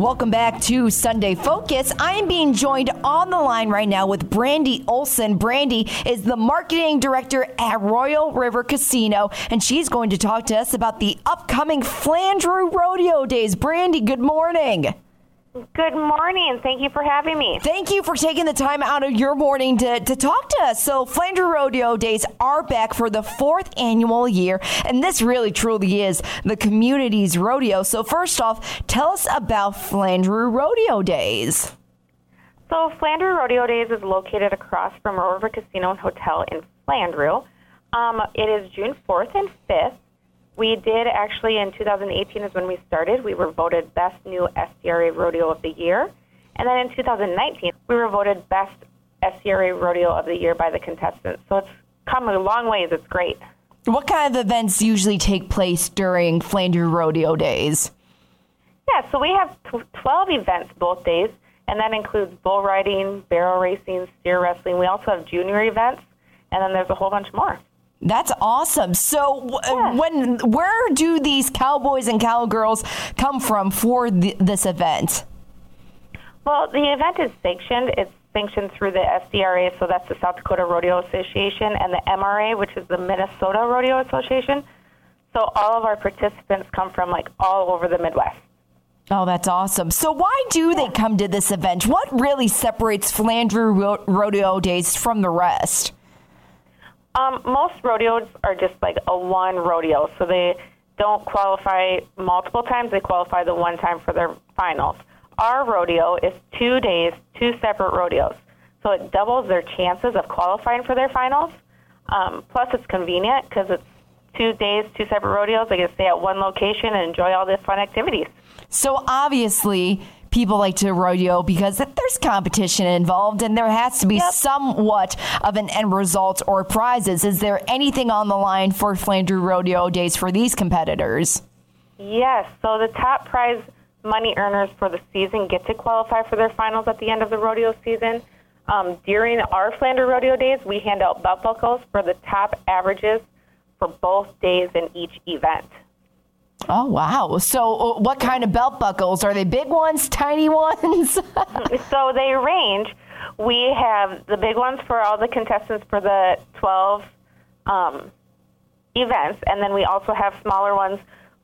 Welcome back to Sunday Focus. I am being joined on the line right now with Brandy Olson. Brandy is the marketing director at Royal River Casino, and she's going to talk to us about the upcoming Flandreau Rodeo Days. Brandy, good morning. Good morning. Thank you for having me. Thank you for taking the time out of your morning to, to talk to us. So, Flandreau Rodeo Days are back for the fourth annual year, and this really truly is the community's rodeo. So, first off, tell us about Flandreau Rodeo Days. So, Flandreau Rodeo Days is located across from River Casino and Hotel in Flandreau. Um, it is June 4th and 5th. We did actually in 2018 is when we started. We were voted best new SDRA rodeo of the year, and then in 2019 we were voted best SDRA rodeo of the year by the contestants. So it's come a long ways. It's great. What kind of events usually take place during Flandreau Rodeo Days? Yeah, so we have 12 events both days, and that includes bull riding, barrel racing, steer wrestling. We also have junior events, and then there's a whole bunch more. That's awesome. So, uh, yeah. when where do these cowboys and cowgirls come from for the, this event? Well, the event is sanctioned. It's sanctioned through the SDRA, so that's the South Dakota Rodeo Association, and the MRA, which is the Minnesota Rodeo Association. So all of our participants come from like all over the Midwest. Oh, that's awesome. So, why do they come to this event? What really separates Flandreau Rodeo Days from the rest? Um, most rodeos are just like a one rodeo, so they don't qualify multiple times. They qualify the one time for their finals. Our rodeo is two days, two separate rodeos, so it doubles their chances of qualifying for their finals. Um, plus, it's convenient because it's two days, two separate rodeos. They can stay at one location and enjoy all the fun activities. So obviously, people like to rodeo because there's competition involved and there has to be yep. somewhat of an end result or prizes. Is there anything on the line for Flandreau Rodeo Days for these competitors? Yes. So the top prize money earners for the season get to qualify for their finals at the end of the rodeo season. Um, during our Flandreau Rodeo Days, we hand out belt buckles for the top averages for both days in each event. Oh wow! So, uh, what kind of belt buckles are they? Big ones, tiny ones? so they range. We have the big ones for all the contestants for the twelve um, events, and then we also have smaller ones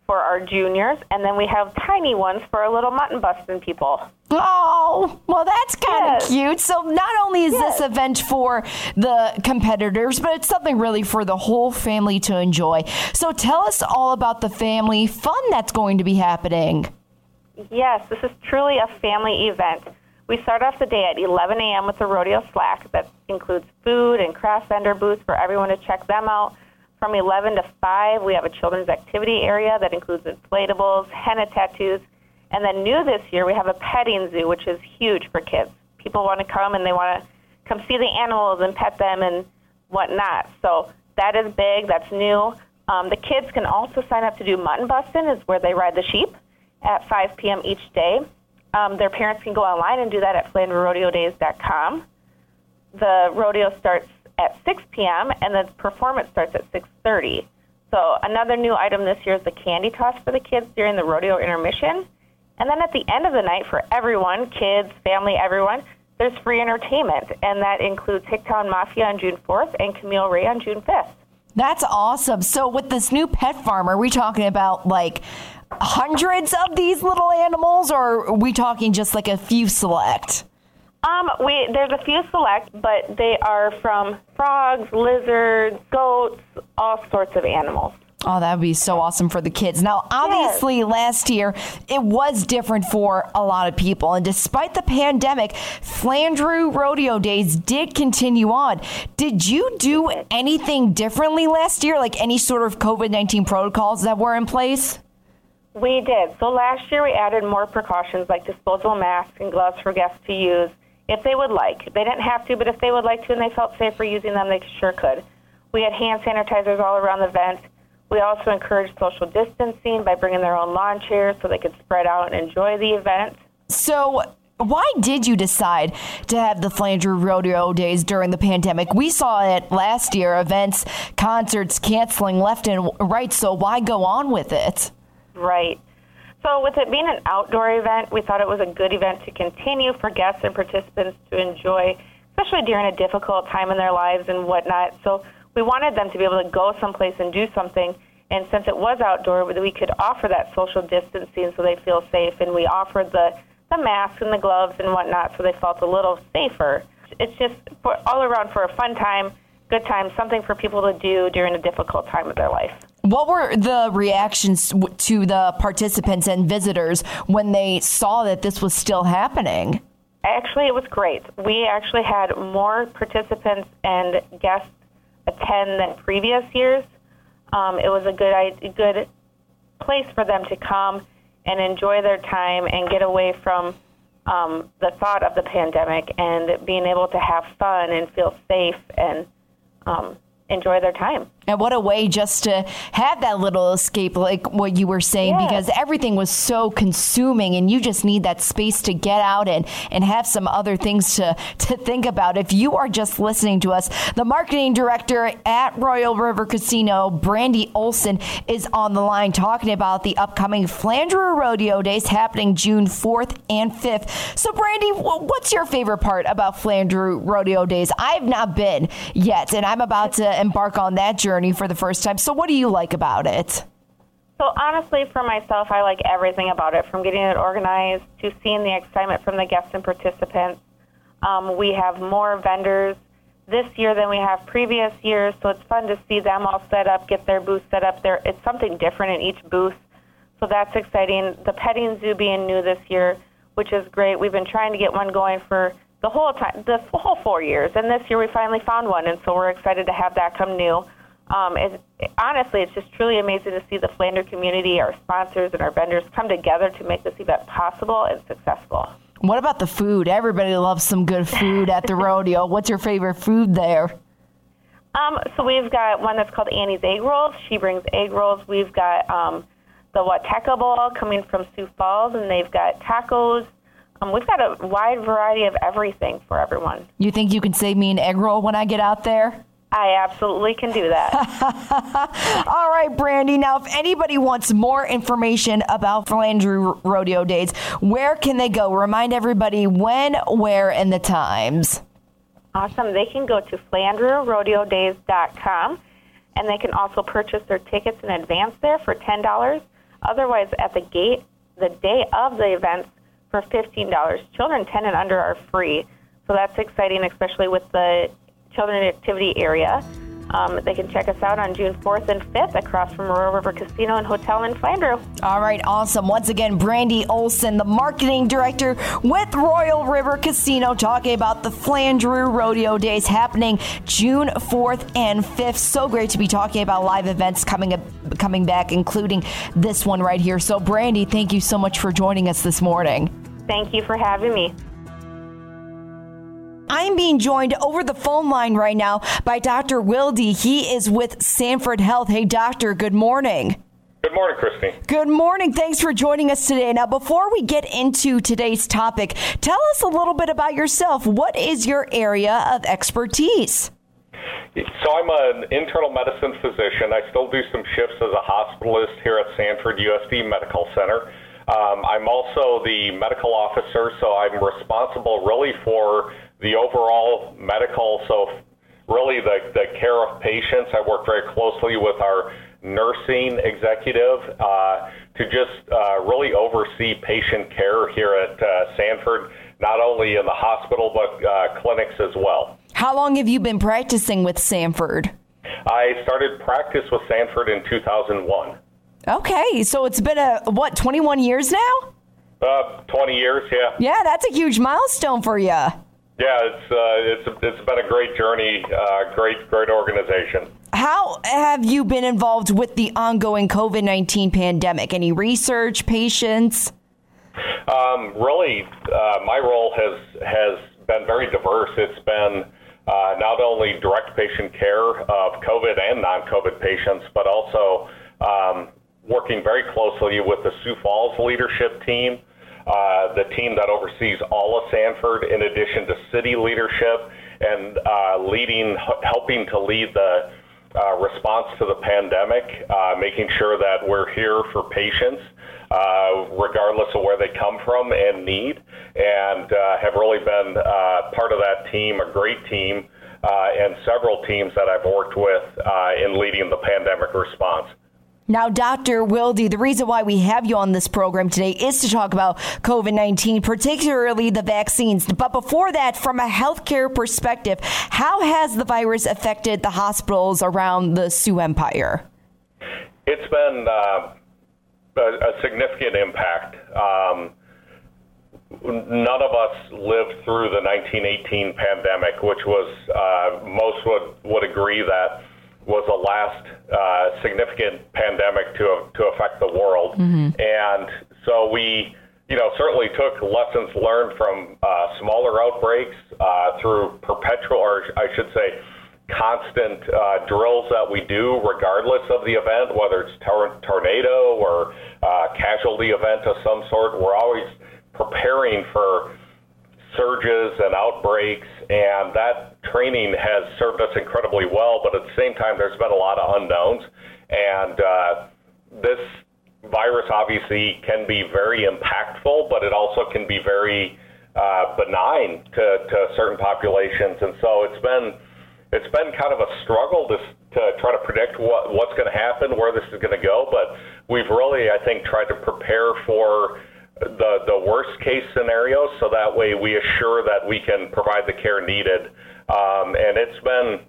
for our juniors, and then we have tiny ones for our little mutton busting people. Oh, well, that's kind of yes. cute. So, not only is yes. this event for the competitors, but it's something really for the whole family to enjoy. So, tell us all about the family fun that's going to be happening. Yes, this is truly a family event. We start off the day at 11 a.m. with the rodeo slack that includes food and craft vendor booths for everyone to check them out. From 11 to 5, we have a children's activity area that includes inflatables, henna tattoos, and then new this year, we have a petting zoo, which is huge for kids. People want to come and they want to come see the animals and pet them and whatnot. So that is big. That's new. Um, the kids can also sign up to do mutton busting, is where they ride the sheep at 5 p.m. each day. Um, their parents can go online and do that at FlandreauRodeoDays.com. The rodeo starts at 6 p.m. and the performance starts at 6:30. So another new item this year is the candy toss for the kids during the rodeo intermission. And then at the end of the night for everyone, kids, family, everyone, there's free entertainment, and that includes Hicktown Mafia on June 4th and Camille Ray on June 5th. That's awesome. So with this new pet farm, are we talking about like hundreds of these little animals, or are we talking just like a few select? Um, we there's a few select, but they are from frogs, lizards, goats, all sorts of animals. Oh, that would be so awesome for the kids. Now, obviously, yes. last year it was different for a lot of people. And despite the pandemic, Flandreau Rodeo Days did continue on. Did you do anything differently last year, like any sort of COVID 19 protocols that were in place? We did. So last year we added more precautions like disposable masks and gloves for guests to use if they would like. They didn't have to, but if they would like to and they felt safer using them, they sure could. We had hand sanitizers all around the event. We also encouraged social distancing by bringing their own lawn chairs so they could spread out and enjoy the event. So, why did you decide to have the Flandreau Rodeo Days during the pandemic? We saw it last year events, concerts canceling left and right. So, why go on with it? Right. So, with it being an outdoor event, we thought it was a good event to continue for guests and participants to enjoy, especially during a difficult time in their lives and whatnot. So, we wanted them to be able to go someplace and do something. And since it was outdoor, we could offer that social distancing so they feel safe. And we offered the, the masks and the gloves and whatnot so they felt a little safer. It's just for, all around for a fun time, good time, something for people to do during a difficult time of their life. What were the reactions to the participants and visitors when they saw that this was still happening? Actually, it was great. We actually had more participants and guests attend than previous years. Um, it was a good good place for them to come and enjoy their time and get away from um, the thought of the pandemic and being able to have fun and feel safe and um, enjoy their time. And what a way just to have that little escape, like what you were saying, because everything was so consuming, and you just need that space to get out and, and have some other things to, to think about. If you are just listening to us, the marketing director at Royal River Casino, Brandy Olson, is on the line talking about the upcoming Flandreau Rodeo Days happening June 4th and 5th. So, Brandy, what's your favorite part about Flandreau Rodeo Days? I've not been yet, and I'm about to embark on that journey journey for the first time. So, what do you like about it? So, honestly, for myself, I like everything about it from getting it organized to seeing the excitement from the guests and participants. Um, we have more vendors this year than we have previous years, so it's fun to see them all set up, get their booth set up there. It's something different in each booth, so that's exciting. The petting zoo being new this year, which is great. We've been trying to get one going for the whole time, the whole four years, and this year we finally found one, and so we're excited to have that come new um, it, honestly, it's just truly amazing to see the Flander community, our sponsors, and our vendors come together to make this event possible and successful. What about the food? Everybody loves some good food at the rodeo. What's your favorite food there? Um, so we've got one that's called Annie's Egg Rolls. She brings egg rolls. We've got um, the Watecha Bowl coming from Sioux Falls, and they've got tacos. Um, we've got a wide variety of everything for everyone. You think you can save me an egg roll when I get out there? I absolutely can do that. All right, Brandy. Now, if anybody wants more information about Flandreau Rodeo Days, where can they go? Remind everybody when, where, and the times. Awesome. They can go to FlandreauRodeoDays.com and they can also purchase their tickets in advance there for $10. Otherwise, at the gate, the day of the events, for $15. Children 10 and under are free. So that's exciting, especially with the Children Activity Area. Um, they can check us out on June 4th and 5th across from Royal River Casino and Hotel in Flandreau. All right, awesome. Once again, Brandy Olson, the marketing director with Royal River Casino, talking about the Flandreau Rodeo Days happening June 4th and 5th. So great to be talking about live events coming up, coming back, including this one right here. So, Brandy, thank you so much for joining us this morning. Thank you for having me. I'm being joined over the phone line right now by Dr. Wilde. He is with Sanford Health. Hey, doctor, good morning. Good morning, Christy. Good morning. Thanks for joining us today. Now, before we get into today's topic, tell us a little bit about yourself. What is your area of expertise? So, I'm an internal medicine physician. I still do some shifts as a hospitalist here at Sanford USD Medical Center. Um, I'm also the medical officer, so I'm responsible really for the overall medical, so really the, the care of patients. I work very closely with our nursing executive uh, to just uh, really oversee patient care here at uh, Sanford, not only in the hospital, but uh, clinics as well. How long have you been practicing with Sanford? I started practice with Sanford in 2001. Okay, so it's been a what, 21 years now? Uh, 20 years, yeah. Yeah, that's a huge milestone for you. Yeah, it's uh, it's it's been a great journey, uh, great great organization. How have you been involved with the ongoing COVID nineteen pandemic? Any research, patients? Um, really, uh, my role has has been very diverse. It's been uh, not only direct patient care of COVID and non-COVID patients, but also um, working very closely with the Sioux Falls leadership team, uh, the team that oversees all of Sanford, in addition to city leadership and uh, leading, helping to lead the uh, response to the pandemic, uh, making sure that we're here for patients, uh, regardless of where they come from and need, and have really been part of that team, a great team, and several teams that I've worked with in leading the pandemic response. Now, Dr. Wilde, the reason why we have you on this program today is to talk about COVID 19, particularly the vaccines. But before that, from a healthcare perspective, how has the virus affected the hospitals around the Sioux Empire? It's been uh, a, a, significant impact. Um, none of us lived through the 1918 pandemic, which was, uh, most would, would agree that was the last uh, significant pandemic to to affect the world, mm-hmm. and so we, you know, certainly took lessons learned from uh, smaller outbreaks uh, through perpetual, or I should say, constant uh, drills that we do, regardless of the event, whether it's tor- tornado or uh, casualty event of some sort. We're always preparing for surges and outbreaks, and that training has served us incredibly well. But at the same time, there's been a lot of unknowns, and uh, this virus obviously can be very impactful, but it also can be very uh, benign to, to certain populations, and so it's been it's been kind of a struggle to to try to predict what what's going to happen, where this is going to go. But we've really, I think, tried to prepare for the, the worst case scenario so that way we assure that we can provide the care needed. Um, and it's been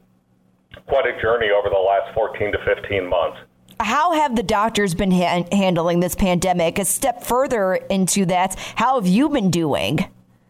quite a journey over the last 14 to 15 months. How have the doctors been ha- handling this pandemic? A step further into that, how have you been doing?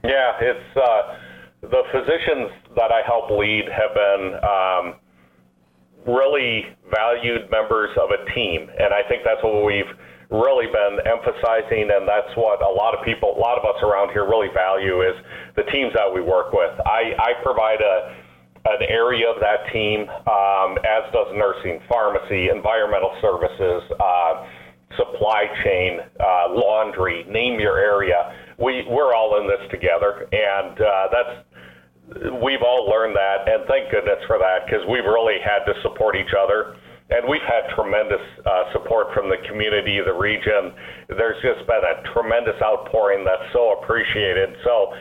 Yeah, it's uh, the physicians that I help lead have been um, really valued members of a team, and I think that's what we've really been emphasizing, and that's what a lot of people, a lot of us around here really value is the teams that we work with. I, I provide a an area of that team, um, as does nursing, pharmacy, environmental services, uh, supply chain, uh, laundry, name your area. We, we're all in this together, and uh, that's we've all learned that, and thank goodness for that because we've really had to support each other and we've had tremendous uh, support from the community, the region. There's just been a tremendous outpouring that's so appreciated. So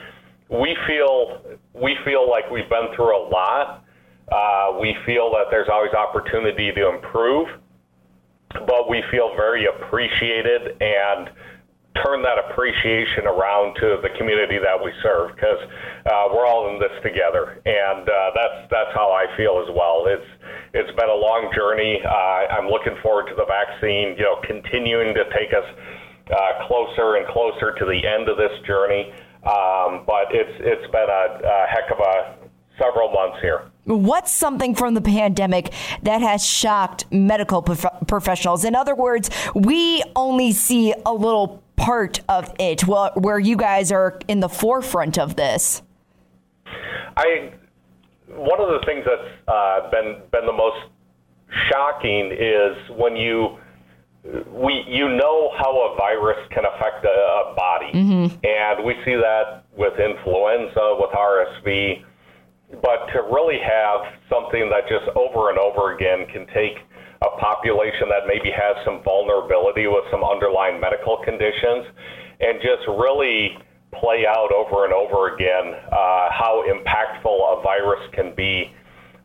we feel we feel like we've been through a lot. Uh, we feel that there's always opportunity to improve, but we feel very appreciated and turn that appreciation around to the community that we serve because uh, we're all in this together, and uh, that's that's how I feel as well. It's it's been a long journey. Uh, I'm looking forward to the vaccine, you know, continuing to take us uh, closer and closer to the end of this journey. Um, but it's it's been a, a heck of a several months here. What's something from the pandemic that has shocked medical prof- professionals? In other words, we only see a little part of it, well, where you guys are in the forefront of this. I one of the things that's uh, been been the most shocking is when you we you know how a virus can affect a, a body, mm-hmm. and we see that with influenza, with RSV. But to really have something that just over and over again can take a population that maybe has some vulnerability with some underlying medical conditions and just really play out over and over again uh, how impactful a virus can be,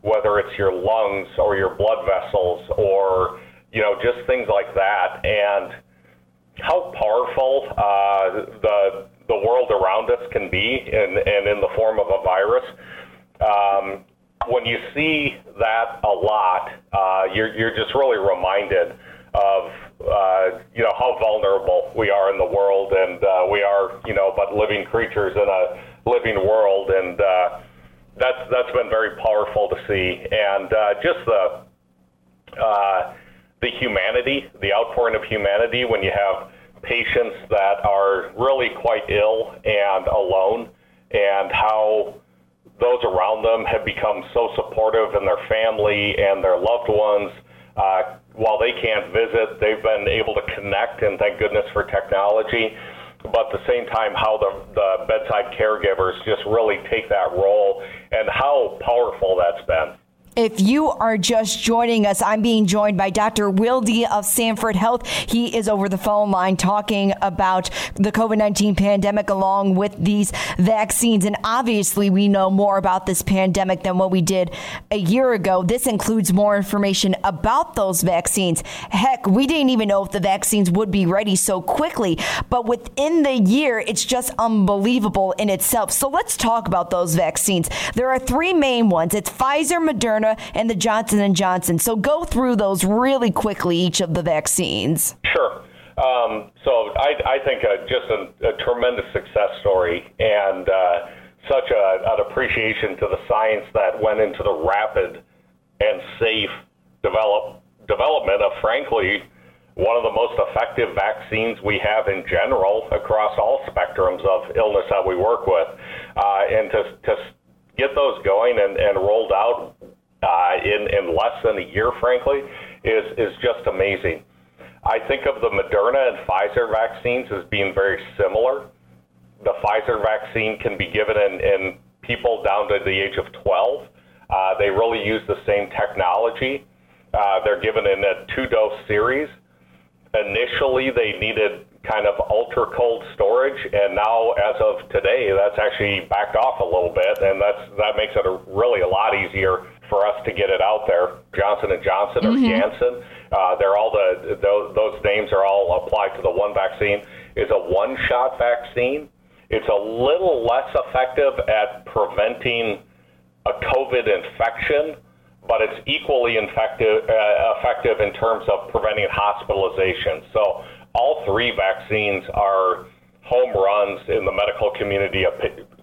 whether it's your lungs or your blood vessels or you know just things like that, and how powerful uh, the the world around us can be, in, and in the form of a virus. Um, when you see that a lot, uh, you're you're just really reminded of uh, you know how vulnerable we are in the world, and uh, we are you know but living creatures in a living world, and uh, that's that's been very powerful to see, and uh, just the uh, the humanity, the outpouring of humanity when you have patients that are really quite ill and alone, and how those around them have become so supportive in their family and their loved ones. Uh, while they can't visit, they've been able to connect, and thank goodness for technology. But at the same time, how the, the bedside caregivers just really take that role and how powerful that's been. If you are just joining us, I'm being joined by Dr. Wilde of Sanford Health. He is over the phone line talking about the COVID 19 pandemic along with these vaccines. And obviously, we know more about this pandemic than what we did a year ago. This includes more information about those vaccines. Heck, we didn't even know if the vaccines would be ready so quickly. But within the year, it's just unbelievable in itself. So let's talk about those vaccines. There are three main ones it's Pfizer, Moderna, Moderna and the Johnson and Johnson. So go through those really quickly, each of the vaccines. Sure. Um, so I, I think uh, just a, a, tremendous success story and uh, such a, an appreciation to the science that went into the rapid and safe develop, development of, frankly, one of the most effective vaccines we have in general across all spectrums of illness that we work with. Uh, and to, to get those going and, and rolled out uh, in, in less than a year, frankly, is, is just amazing. I think of the Moderna and Pfizer vaccines as being very similar. The Pfizer vaccine can be given in, in people down to the age of 12. Uh, they really use the same technology. Uh, they're given in a two dose series. Initially, they needed kind of ultra cold storage, and now, as of today, that's actually backed off a little bit, and that's that makes it a, really a lot easier for us to get it out there. Johnson and Johnson or mm-hmm. Janssen, uh, they're all the those, those names are all applied to the one vaccine. Is a one-shot vaccine. It's a little less effective at preventing a COVID infection, but it's equally infective, uh, effective in terms of preventing hospitalization. So all three vaccines are home runs in the medical community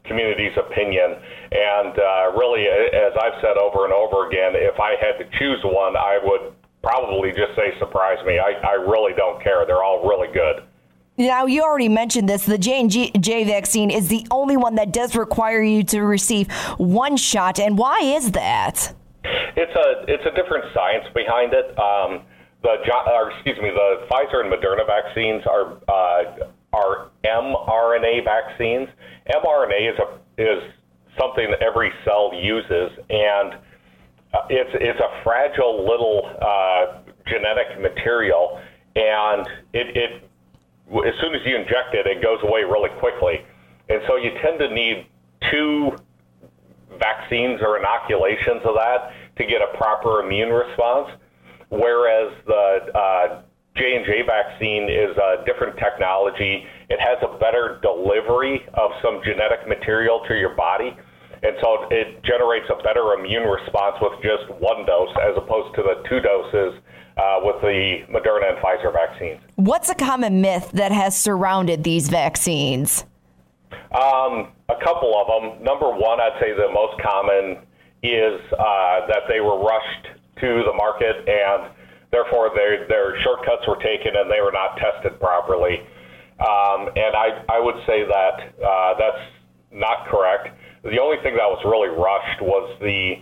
community's opinion. And uh, really, as I've said over and over again, if I had to choose one, I would probably just say surprise me. I, I really don't care. They're all really good. Now you already mentioned this. The J and J vaccine is the only one that does require you to receive one shot, and why is that? It's a it's a different science behind it. Um, the or excuse me, the Pfizer and Moderna vaccines are uh, are mRNA vaccines, mRNA is a is something that every cell uses, and uh, it's it's a fragile little uh, genetic material, and it, it as soon as you inject it, it goes away really quickly, and so you tend to need two vaccines or inoculations of that to get a proper immune response. Whereas the uh, J and J vaccine is a different technology. It has a better delivery of some genetic material to your body, and so it generates a better immune response with just one dose as opposed to the two doses uh, with the Moderna and Pfizer vaccines. What's a common myth that has surrounded these vaccines? Um, a couple of them. Number one, I'd say the most common is uh, that they were rushed to the market and Therefore, their, their shortcuts were taken and they were not tested properly. Um, and I, I would say that uh, that's not correct. The only thing that was really rushed was the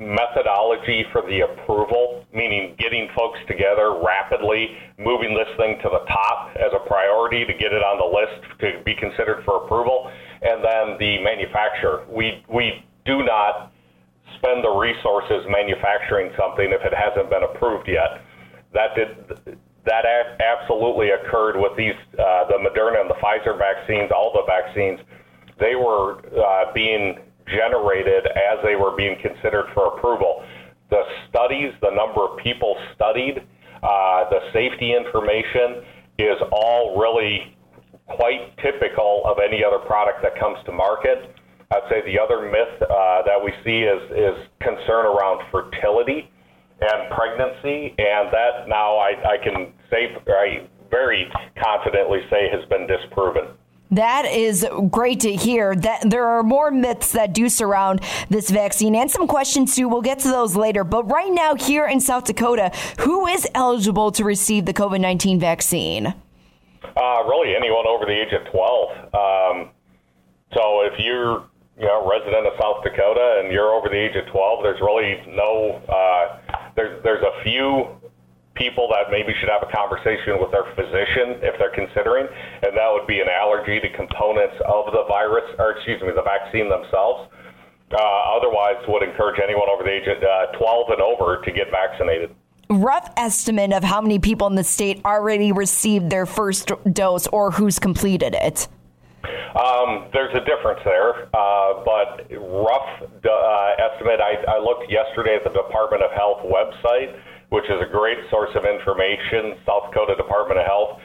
methodology for the approval, meaning getting folks together rapidly, moving this thing to the top as a priority to get it on the list to be considered for approval, and then the manufacturer. We we do not spend the resources manufacturing something if it hasn't been approved yet. That did that absolutely occurred with these uh, the Moderna and the Pfizer vaccines, all the vaccines. They were uh, being generated as they were being considered for approval. The studies, the number of people studied, uh, the safety information is all really quite typical of any other product that comes to market. I'd say the other myth uh, that we see is, is concern around fertility and pregnancy, and that now I, I can say I very confidently say has been disproven. That is great to hear. That there are more myths that do surround this vaccine and some questions too. We'll get to those later. But right now, here in South Dakota, who is eligible to receive the COVID nineteen vaccine? Uh, really, anyone over the age of twelve. Um, So if you're you know resident of South Dakota and you're over the age of 12, there's really no uh, there's there's a few people that maybe should have a conversation with their physician if they're considering, and that would be an allergy to components of the virus, or excuse me, the vaccine themselves. Uh, otherwise, would encourage anyone over the age of uh, 12 and over to get vaccinated. Rough estimate of how many people in the state already received their first dose or who's completed it. Um, there's a difference there, uh, but rough uh, estimate. I, I looked yesterday at the Department of Health website, which is a great source of information. South Dakota Department of Health.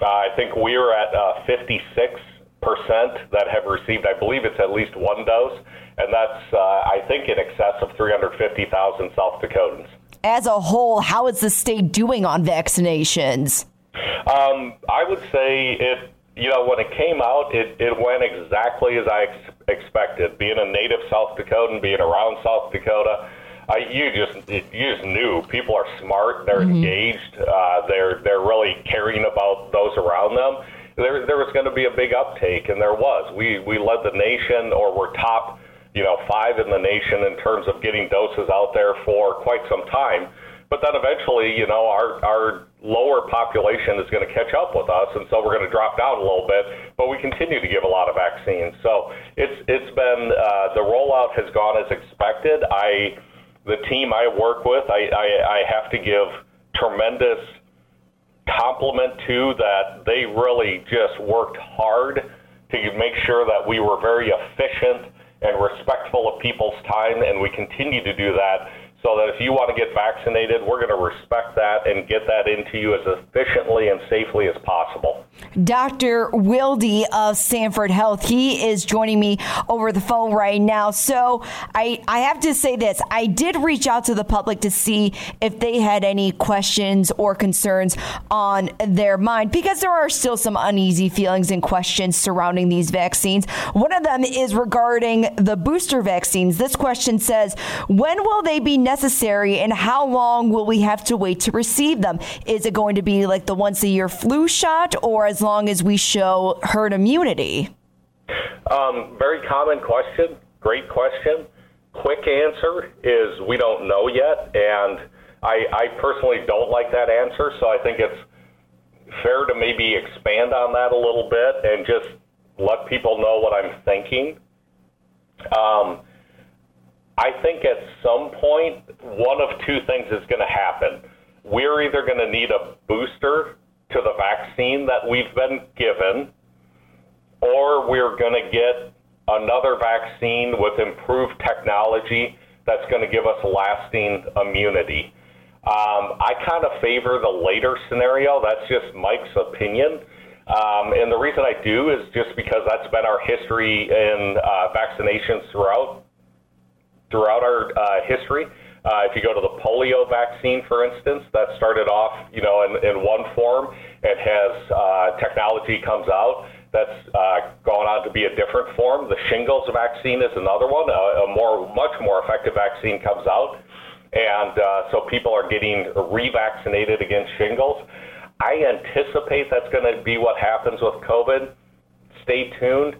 Uh, I think we are at uh, 56 percent that have received. I believe it's at least one dose, and that's uh, I think in excess of 350,000 South Dakotans. As a whole, how is the state doing on vaccinations? Um, I would say it. You know, when it came out, it, it went exactly as I ex- expected. Being a native South Dakotan, being around South Dakota, I, you just it, you just knew people are smart, they're mm-hmm. engaged, uh, they're they're really caring about those around them there, there was going to be a big uptake, and there was. We, we led the nation, or were top, you know, five in the nation in terms of getting doses out there for quite some time. But then eventually, you know, our, our lower population is going to catch up with us, and so we're going to drop down a little bit. But we continue to give a lot of vaccines, so it's it's been uh, the rollout has gone as expected. I the team I work with, I, I, I have to give tremendous compliment to that they really just worked hard to make sure that we were very efficient and respectful of people's time, and we continue to do that so that if you want to get vaccinated, we're going to respect that and get that into you as efficiently and safely as possible. Dr. Wilde of Sanford Health, he is joining me over the phone right now. So I, I have to say this I did reach out to the public to see if they had any questions or concerns on their mind because there are still some uneasy feelings and questions surrounding these vaccines. One of them is regarding the booster vaccines. This question says, When will they be necessary? and how long will we have to wait to receive them? Is it going to be like the once a year flu shot or as long as we show herd immunity? Um, very common question. Great question. Quick answer is we don't know yet. And I, I personally don't like that answer. So I think it's fair to maybe expand on that a little bit and just let people know what I'm thinking. Um, I think at some point, one of two things is going to happen. We're either going to need a booster to the vaccine that we've been given, or we're going to get another vaccine with improved technology that's going to give us lasting immunity. Um, I kind of favor the later scenario. That's just Mike's opinion. Um, and the reason I do is just because that's been our history in uh, vaccinations throughout throughout our uh, history. Uh, if you go to the polio vaccine, for instance, that started off, you know, in, in one form. and has uh, technology comes out that's uh, gone on to be a different form. The shingles vaccine is another one. A, a more, much more effective vaccine comes out, and uh, so people are getting revaccinated against shingles. I anticipate that's going to be what happens with COVID. Stay tuned.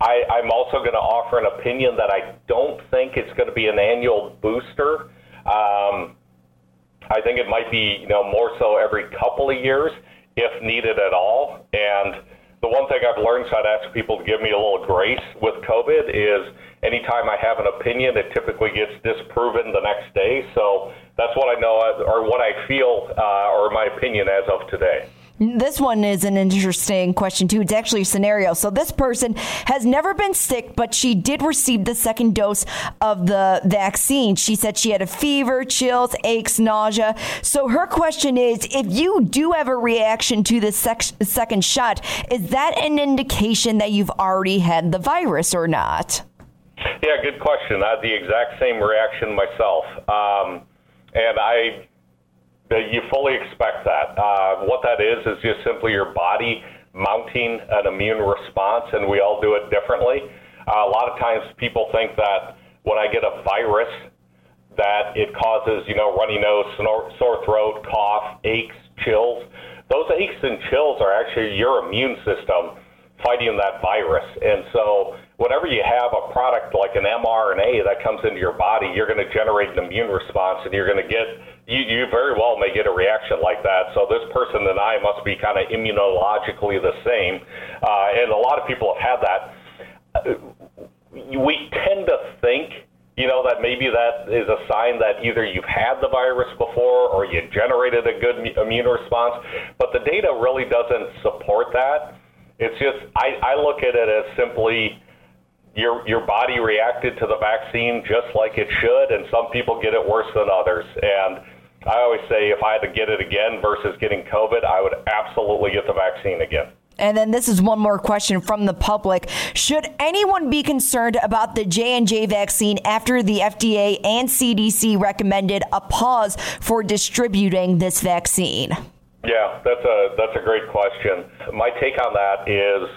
I, I'm also going to offer an opinion that I don't think it's going to be an annual booster. Um, I think it might be, you know, more so every couple of years, if needed at all. And the one thing I've learned, so I'd ask people to give me a little grace with COVID, is anytime I have an opinion, it typically gets disproven the next day. So that's what I know, or what I feel, uh, or my opinion as of today. This one is an interesting question, too. It's actually a scenario. So, this person has never been sick, but she did receive the second dose of the vaccine. She said she had a fever, chills, aches, nausea. So, her question is if you do have a reaction to the sec- second shot, is that an indication that you've already had the virus or not? Yeah, good question. I had the exact same reaction myself. Um, and I you fully expect that. Uh, what that is is just simply your body mounting an immune response, and we all do it differently. Uh, a lot of times, people think that when I get a virus, that it causes you know runny nose, sore throat, cough, aches, chills. Those aches and chills are actually your immune system fighting that virus. And so, whenever you have a product like an mRNA that comes into your body, you're going to generate an immune response, and you're going to get you, you very well may get a reaction like that. So this person and I must be kind of immunologically the same, uh, and a lot of people have had that. Uh, we tend to think you know, that maybe that is a sign that either you've had the virus before or you generated a good immune response. But the data really doesn't support that. It's just, I, I look at it as simply your, your body reacted to the vaccine just like it should, and some people get it worse than others. And I always say if I had to get it again versus getting COVID, I would absolutely get the vaccine again. And then this is one more question from the public. Should anyone be concerned about the J&J vaccine after the FDA and CDC recommended a pause for distributing this vaccine? Yeah, that's a that's a great question. My take on that is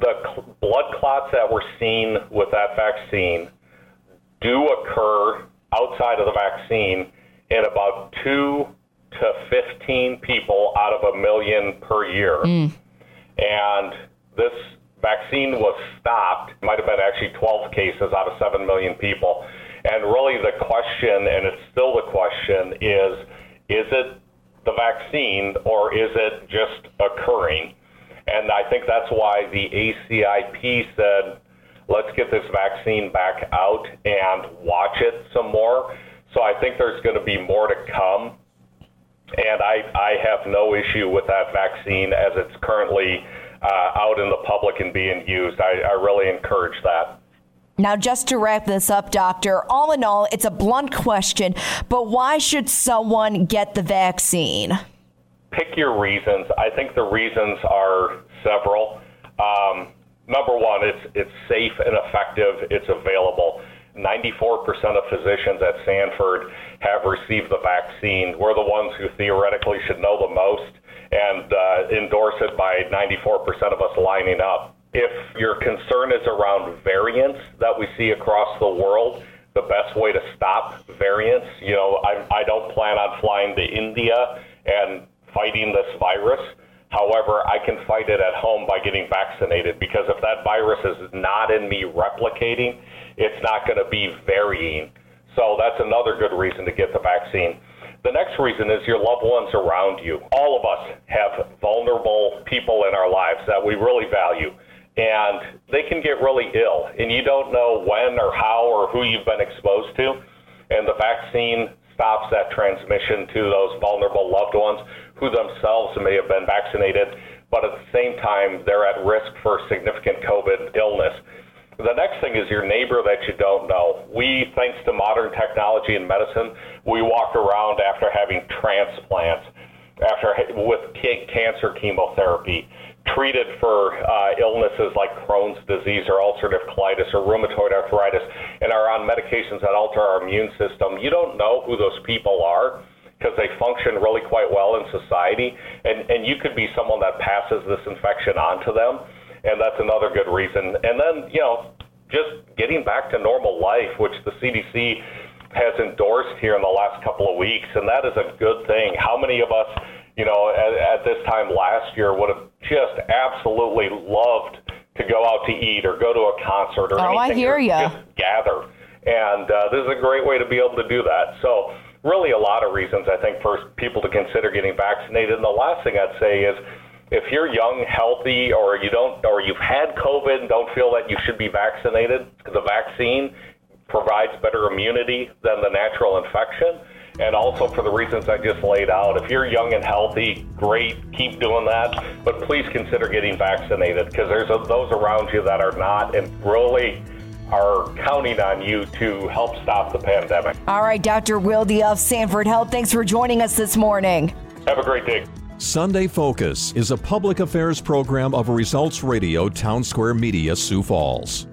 the blood clots that were seen with that vaccine do occur outside of the vaccine in about 2 to 15 people out of a million per year. Mm and this vaccine was stopped. It might have been actually 12 cases out of 7 million people. And really, the question, and it's still the question, is is it the vaccine or is it just occurring? And I think that's why the ACIP said, let's get this vaccine back out and watch it some more. So I think there's going to be more to come and I, I have no issue with that vaccine as it's currently uh, out in the public and being used. I, I really encourage that. Now, just to wrap this up, Doctor, all in all, it's a blunt question, but why should someone get the vaccine? Pick your reasons. I think the reasons are several. Um, number one, it's it's safe and effective. It's available. 94% of physicians at Sanford have received the vaccine. We're the ones who theoretically should know the most and uh, endorse it by 94% of us lining up. If your concern is around variants that we see across the world, the best way to stop variants, you know, I, I don't plan on flying to India and fighting this virus. However, I can fight it at home by getting vaccinated because if that virus is not in me replicating, it's not going to be varying. So that's another good reason to get the vaccine. The next reason is your loved ones around you. All of us have vulnerable people in our lives that we really value, and they can get really ill, and you don't know when or how or who you've been exposed to. And the vaccine stops that transmission to those vulnerable loved ones who themselves may have been vaccinated, but at the same time, they're at risk for significant COVID illness. The next thing is your neighbor that you don't know. We, thanks to modern technology and medicine, we walk around after having transplants, after with cancer chemotherapy, treated for uh, illnesses like Crohn's disease or ulcerative colitis or rheumatoid arthritis, and are on medications that alter our immune system. You don't know who those people are because they function really quite well in society, and, and you could be someone that passes this infection on to them and that's another good reason. And then, you know, just getting back to normal life, which the CDC has endorsed here in the last couple of weeks, and that is a good thing. How many of us, you know, at, at this time last year would have just absolutely loved to go out to eat or go to a concert or oh, anything? I hear you. Just gather, and uh, this is a great way to be able to do that. So, really, a lot of reasons I think for people to consider getting vaccinated. And the last thing I'd say is if you're young, healthy, or you don't, or you've had COVID and don't feel that you should be vaccinated, the vaccine provides better immunity than the natural infection. And also for the reasons I just laid out. If you're young and healthy, great, keep doing that. But please consider getting vaccinated because there's a, those around you that are not and really are counting on you to help stop the pandemic. All right, Dr. Wilde of Sanford Health, thanks for joining us this morning. Have a great day. Sunday Focus is a public affairs program of Results Radio Townsquare Media, Sioux Falls.